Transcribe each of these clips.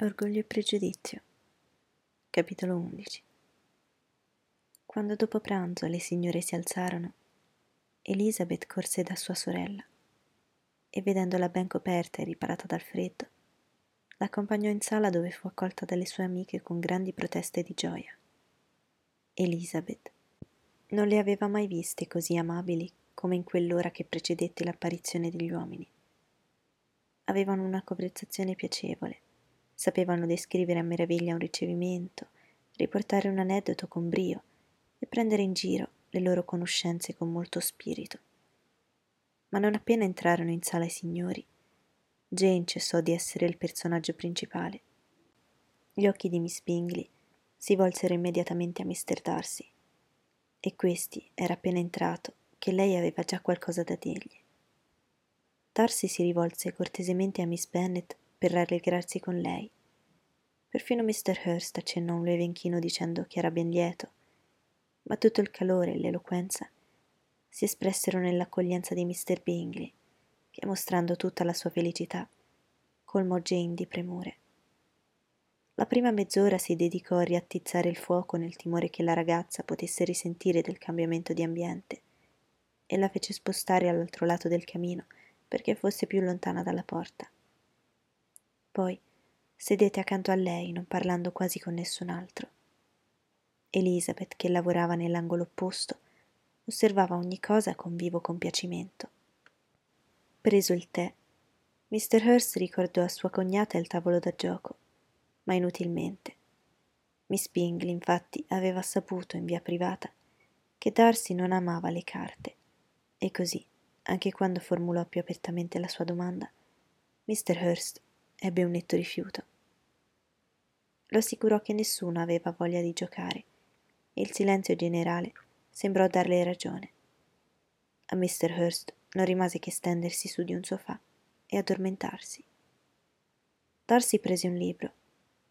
Orgoglio e pregiudizio. Capitolo 11. Quando dopo pranzo le signore si alzarono, Elizabeth corse da sua sorella e vedendola ben coperta e riparata dal freddo, l'accompagnò in sala dove fu accolta dalle sue amiche con grandi proteste di gioia. Elizabeth non le aveva mai viste così amabili come in quell'ora che precedette l'apparizione degli uomini. Avevano una conversazione piacevole Sapevano descrivere a meraviglia un ricevimento, riportare un aneddoto con brio e prendere in giro le loro conoscenze con molto spirito. Ma non appena entrarono in sala i signori, Jane cessò di essere il personaggio principale. Gli occhi di Miss Bingley si volsero immediatamente a Mr. Darcy e questi era appena entrato che lei aveva già qualcosa da dirgli. Darcy si rivolse cortesemente a Miss Bennet per rallegrarsi con lei. Perfino Mr. Hurst accennò un lieve inchino dicendo che era ben lieto, ma tutto il calore e l'eloquenza si espressero nell'accoglienza di Mr. Bingley, che mostrando tutta la sua felicità, colmò Jane di premure. La prima mezz'ora si dedicò a riattizzare il fuoco nel timore che la ragazza potesse risentire del cambiamento di ambiente e la fece spostare all'altro lato del camino perché fosse più lontana dalla porta. Poi sedette accanto a lei, non parlando quasi con nessun altro. Elizabeth, che lavorava nell'angolo opposto, osservava ogni cosa con vivo compiacimento. Preso il tè, Mr. Hurst ricordò a sua cognata il tavolo da gioco, ma inutilmente. Miss Bingley, infatti, aveva saputo in via privata che Darcy non amava le carte, e così, anche quando formulò più apertamente la sua domanda, Mr. Hurst ebbe un netto rifiuto. Lo assicurò che nessuno aveva voglia di giocare e il silenzio generale sembrò darle ragione. A Mr. Hurst non rimase che stendersi su di un sofà e addormentarsi. Darcy prese un libro,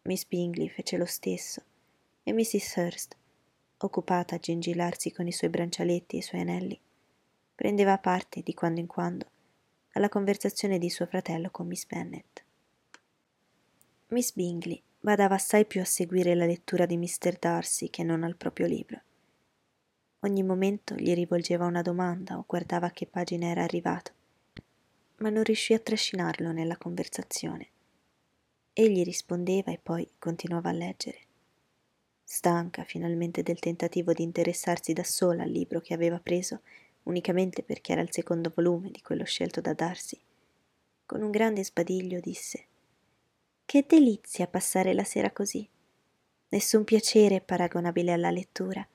Miss Bingley fece lo stesso e Mrs. Hurst, occupata a gengilarsi con i suoi brancialetti e i suoi anelli, prendeva parte di quando in quando alla conversazione di suo fratello con Miss Bennet. Miss Bingley badava assai più a seguire la lettura di Mr. Darcy che non al proprio libro. Ogni momento gli rivolgeva una domanda o guardava a che pagina era arrivato, ma non riuscì a trascinarlo nella conversazione. Egli rispondeva e poi continuava a leggere. Stanca finalmente del tentativo di interessarsi da sola al libro che aveva preso unicamente perché era il secondo volume di quello scelto da Darcy, con un grande sbadiglio disse che delizia passare la sera così. Nessun piacere paragonabile alla lettura.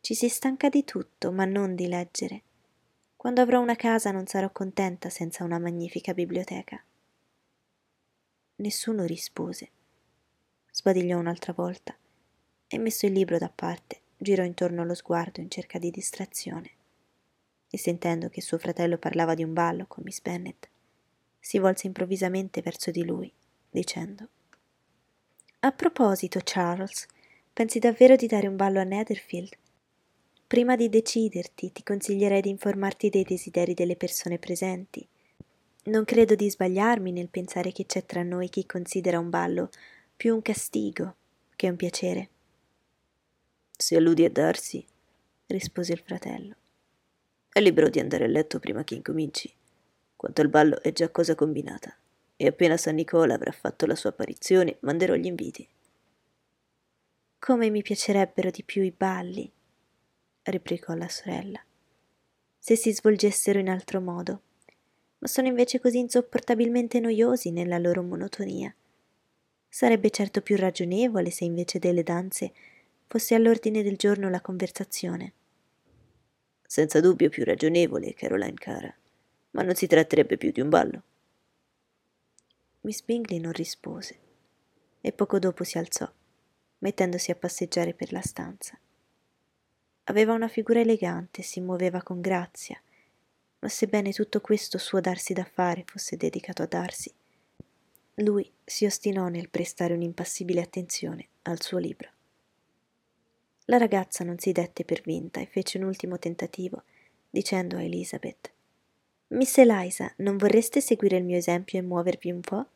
Ci si stanca di tutto, ma non di leggere. Quando avrò una casa non sarò contenta senza una magnifica biblioteca. Nessuno rispose. Sbadigliò un'altra volta e messo il libro da parte, girò intorno lo sguardo in cerca di distrazione. E sentendo che suo fratello parlava di un ballo con Miss Bennet, si volse improvvisamente verso di lui dicendo A proposito, Charles, pensi davvero di dare un ballo a Netherfield? Prima di deciderti, ti consiglierei di informarti dei desideri delle persone presenti. Non credo di sbagliarmi nel pensare che c'è tra noi chi considera un ballo più un castigo che un piacere. Se alludi a Darcy, rispose il fratello, è libero di andare a letto prima che incominci. Quanto al ballo è già cosa combinata e appena San Nicola avrà fatto la sua apparizione manderò gli inviti. Come mi piacerebbero di più i balli, replicò la sorella, se si svolgessero in altro modo, ma sono invece così insopportabilmente noiosi nella loro monotonia. Sarebbe certo più ragionevole se invece delle danze fosse all'ordine del giorno la conversazione. Senza dubbio più ragionevole, Caroline cara, ma non si tratterebbe più di un ballo. Miss Bingley non rispose e poco dopo si alzò, mettendosi a passeggiare per la stanza. Aveva una figura elegante si muoveva con grazia, ma sebbene tutto questo suo darsi da fare fosse dedicato a darsi, lui si ostinò nel prestare un'impassibile attenzione al suo libro. La ragazza non si dette per vinta e fece un ultimo tentativo, dicendo a Elizabeth Miss Eliza, non vorreste seguire il mio esempio e muovervi un po'?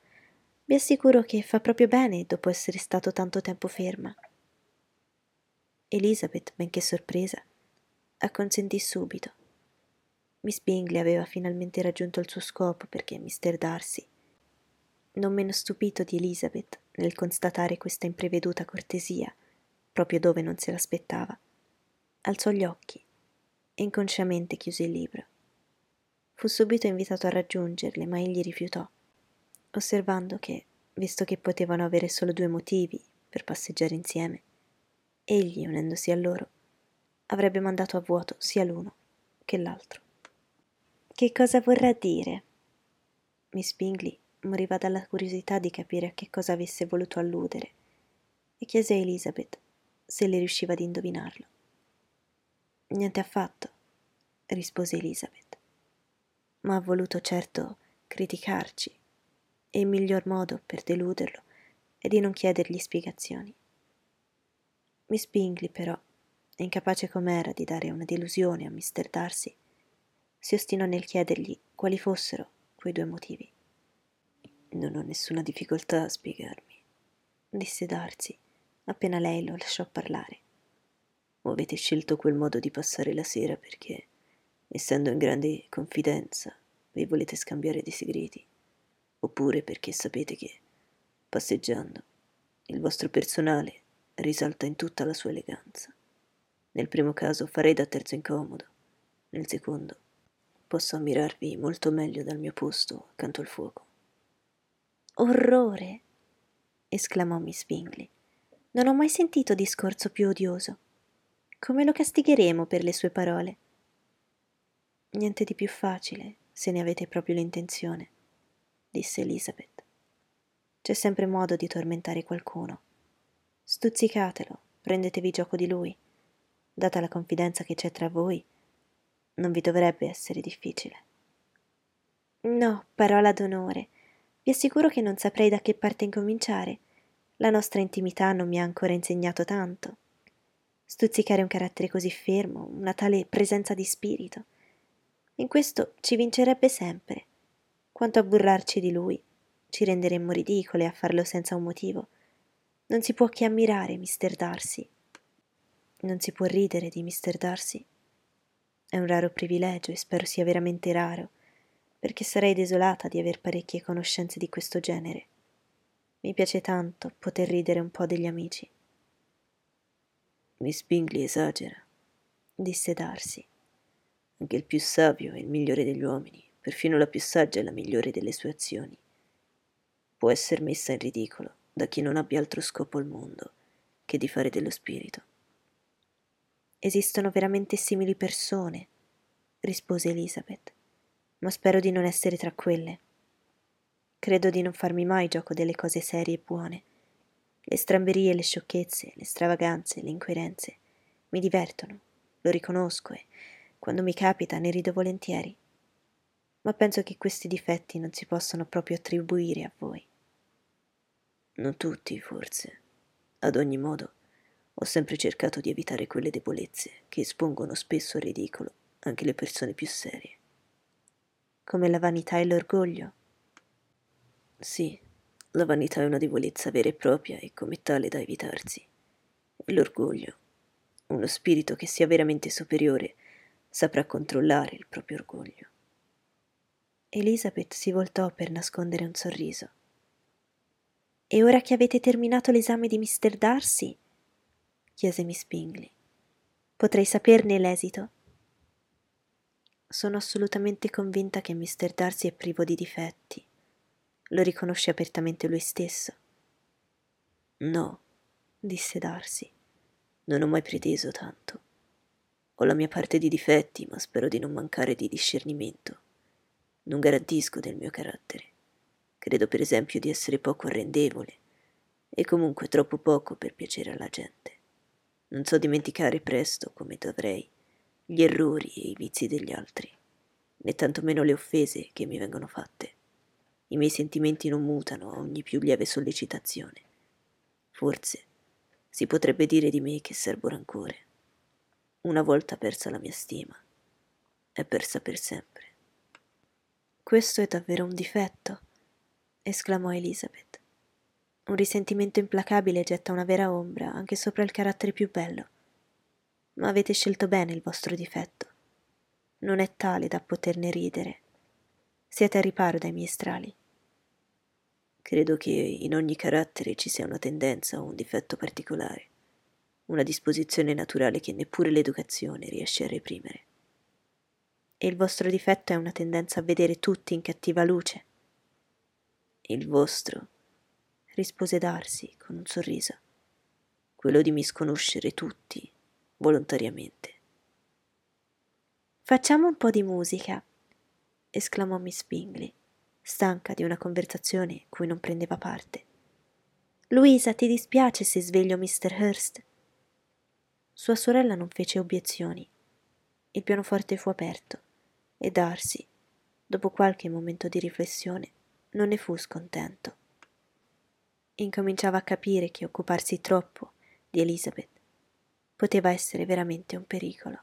Vi assicuro che fa proprio bene dopo essere stato tanto tempo ferma. Elizabeth, benché sorpresa, acconsentì subito. Miss Bingley aveva finalmente raggiunto il suo scopo perché Mr. Darcy, non meno stupito di Elizabeth nel constatare questa impreveduta cortesia, proprio dove non se l'aspettava, alzò gli occhi e inconsciamente chiuse il libro. Fu subito invitato a raggiungerle, ma egli rifiutò, osservando che, visto che potevano avere solo due motivi per passeggiare insieme, egli, unendosi a loro, avrebbe mandato a vuoto sia l'uno che l'altro. Che cosa vorrà dire? Miss Bingley moriva dalla curiosità di capire a che cosa avesse voluto alludere e chiese a Elizabeth se le riusciva ad indovinarlo. Niente affatto, rispose Elizabeth, ma ha voluto certo criticarci e il miglior modo per deluderlo è di non chiedergli spiegazioni. Miss Bingley, però, incapace com'era di dare una delusione a Mr. Darcy, si ostinò nel chiedergli quali fossero quei due motivi. Non ho nessuna difficoltà a spiegarmi, disse Darcy, appena lei lo lasciò parlare. O avete scelto quel modo di passare la sera perché, essendo in grande confidenza, vi volete scambiare dei segreti, oppure perché sapete che, passeggiando, il vostro personale risalta in tutta la sua eleganza. Nel primo caso farei da terzo incomodo, nel secondo posso ammirarvi molto meglio dal mio posto accanto al fuoco. Orrore! esclamò Miss Bingley. Non ho mai sentito discorso più odioso. Come lo castigheremo per le sue parole? Niente di più facile, se ne avete proprio l'intenzione, disse Elizabeth. C'è sempre modo di tormentare qualcuno. Stuzzicatelo, prendetevi gioco di lui. Data la confidenza che c'è tra voi, non vi dovrebbe essere difficile. No, parola d'onore. Vi assicuro che non saprei da che parte incominciare. La nostra intimità non mi ha ancora insegnato tanto. Stuzzicare un carattere così fermo, una tale presenza di spirito. In questo ci vincerebbe sempre. Quanto a burlarci di lui, ci renderemmo ridicole a farlo senza un motivo. Non si può che ammirare Mr. Darcy. Non si può ridere di Mr. Darcy. È un raro privilegio e spero sia veramente raro, perché sarei desolata di aver parecchie conoscenze di questo genere. Mi piace tanto poter ridere un po' degli amici. Miss Bingley esagera, disse Darcy. Anche il più savio è il migliore degli uomini, perfino la più saggia è la migliore delle sue azioni. Può essere messa in ridicolo da chi non abbia altro scopo al mondo che di fare dello spirito. Esistono veramente simili persone, rispose Elizabeth, ma spero di non essere tra quelle. Credo di non farmi mai gioco delle cose serie e buone. Le stramberie, le sciocchezze, le stravaganze, le incoerenze mi divertono, lo riconosco e, quando mi capita, ne rido volentieri. Ma penso che questi difetti non si possano proprio attribuire a voi. Non tutti, forse. Ad ogni modo, ho sempre cercato di evitare quelle debolezze che espongono spesso al ridicolo anche le persone più serie. Come la vanità e l'orgoglio? Sì, la vanità è una debolezza vera e propria e come tale da evitarsi. E l'orgoglio, uno spirito che sia veramente superiore, saprà controllare il proprio orgoglio. Elizabeth si voltò per nascondere un sorriso. E ora che avete terminato l'esame di Mr. Darcy, chiese Miss Bingley. Potrei saperne l'esito? Sono assolutamente convinta che Mr. Darcy è privo di difetti. Lo riconosce apertamente lui stesso. No, disse Darcy. Non ho mai preteso tanto. Ho la mia parte di difetti, ma spero di non mancare di discernimento. Non garantisco del mio carattere. Credo per esempio di essere poco arrendevole e comunque troppo poco per piacere alla gente. Non so dimenticare presto, come dovrei, gli errori e i vizi degli altri, né tantomeno le offese che mi vengono fatte. I miei sentimenti non mutano a ogni più lieve sollecitazione. Forse si potrebbe dire di me che serbo rancore. Una volta persa la mia stima, è persa per sempre. Questo è davvero un difetto, esclamò Elizabeth. Un risentimento implacabile getta una vera ombra anche sopra il carattere più bello. Ma avete scelto bene il vostro difetto. Non è tale da poterne ridere. Siete a riparo dai miei strali. Credo che in ogni carattere ci sia una tendenza o un difetto particolare, una disposizione naturale che neppure l'educazione riesce a reprimere. E il vostro difetto è una tendenza a vedere tutti in cattiva luce? Il vostro, rispose Darcy con un sorriso, quello di misconoscere tutti volontariamente. Facciamo un po' di musica, esclamò Miss Bingley, stanca di una conversazione cui non prendeva parte. Luisa, ti dispiace se sveglio Mr. Hurst? Sua sorella non fece obiezioni. Il pianoforte fu aperto e Darcy, dopo qualche momento di riflessione, non ne fu scontento. Incominciava a capire che occuparsi troppo di Elizabeth poteva essere veramente un pericolo.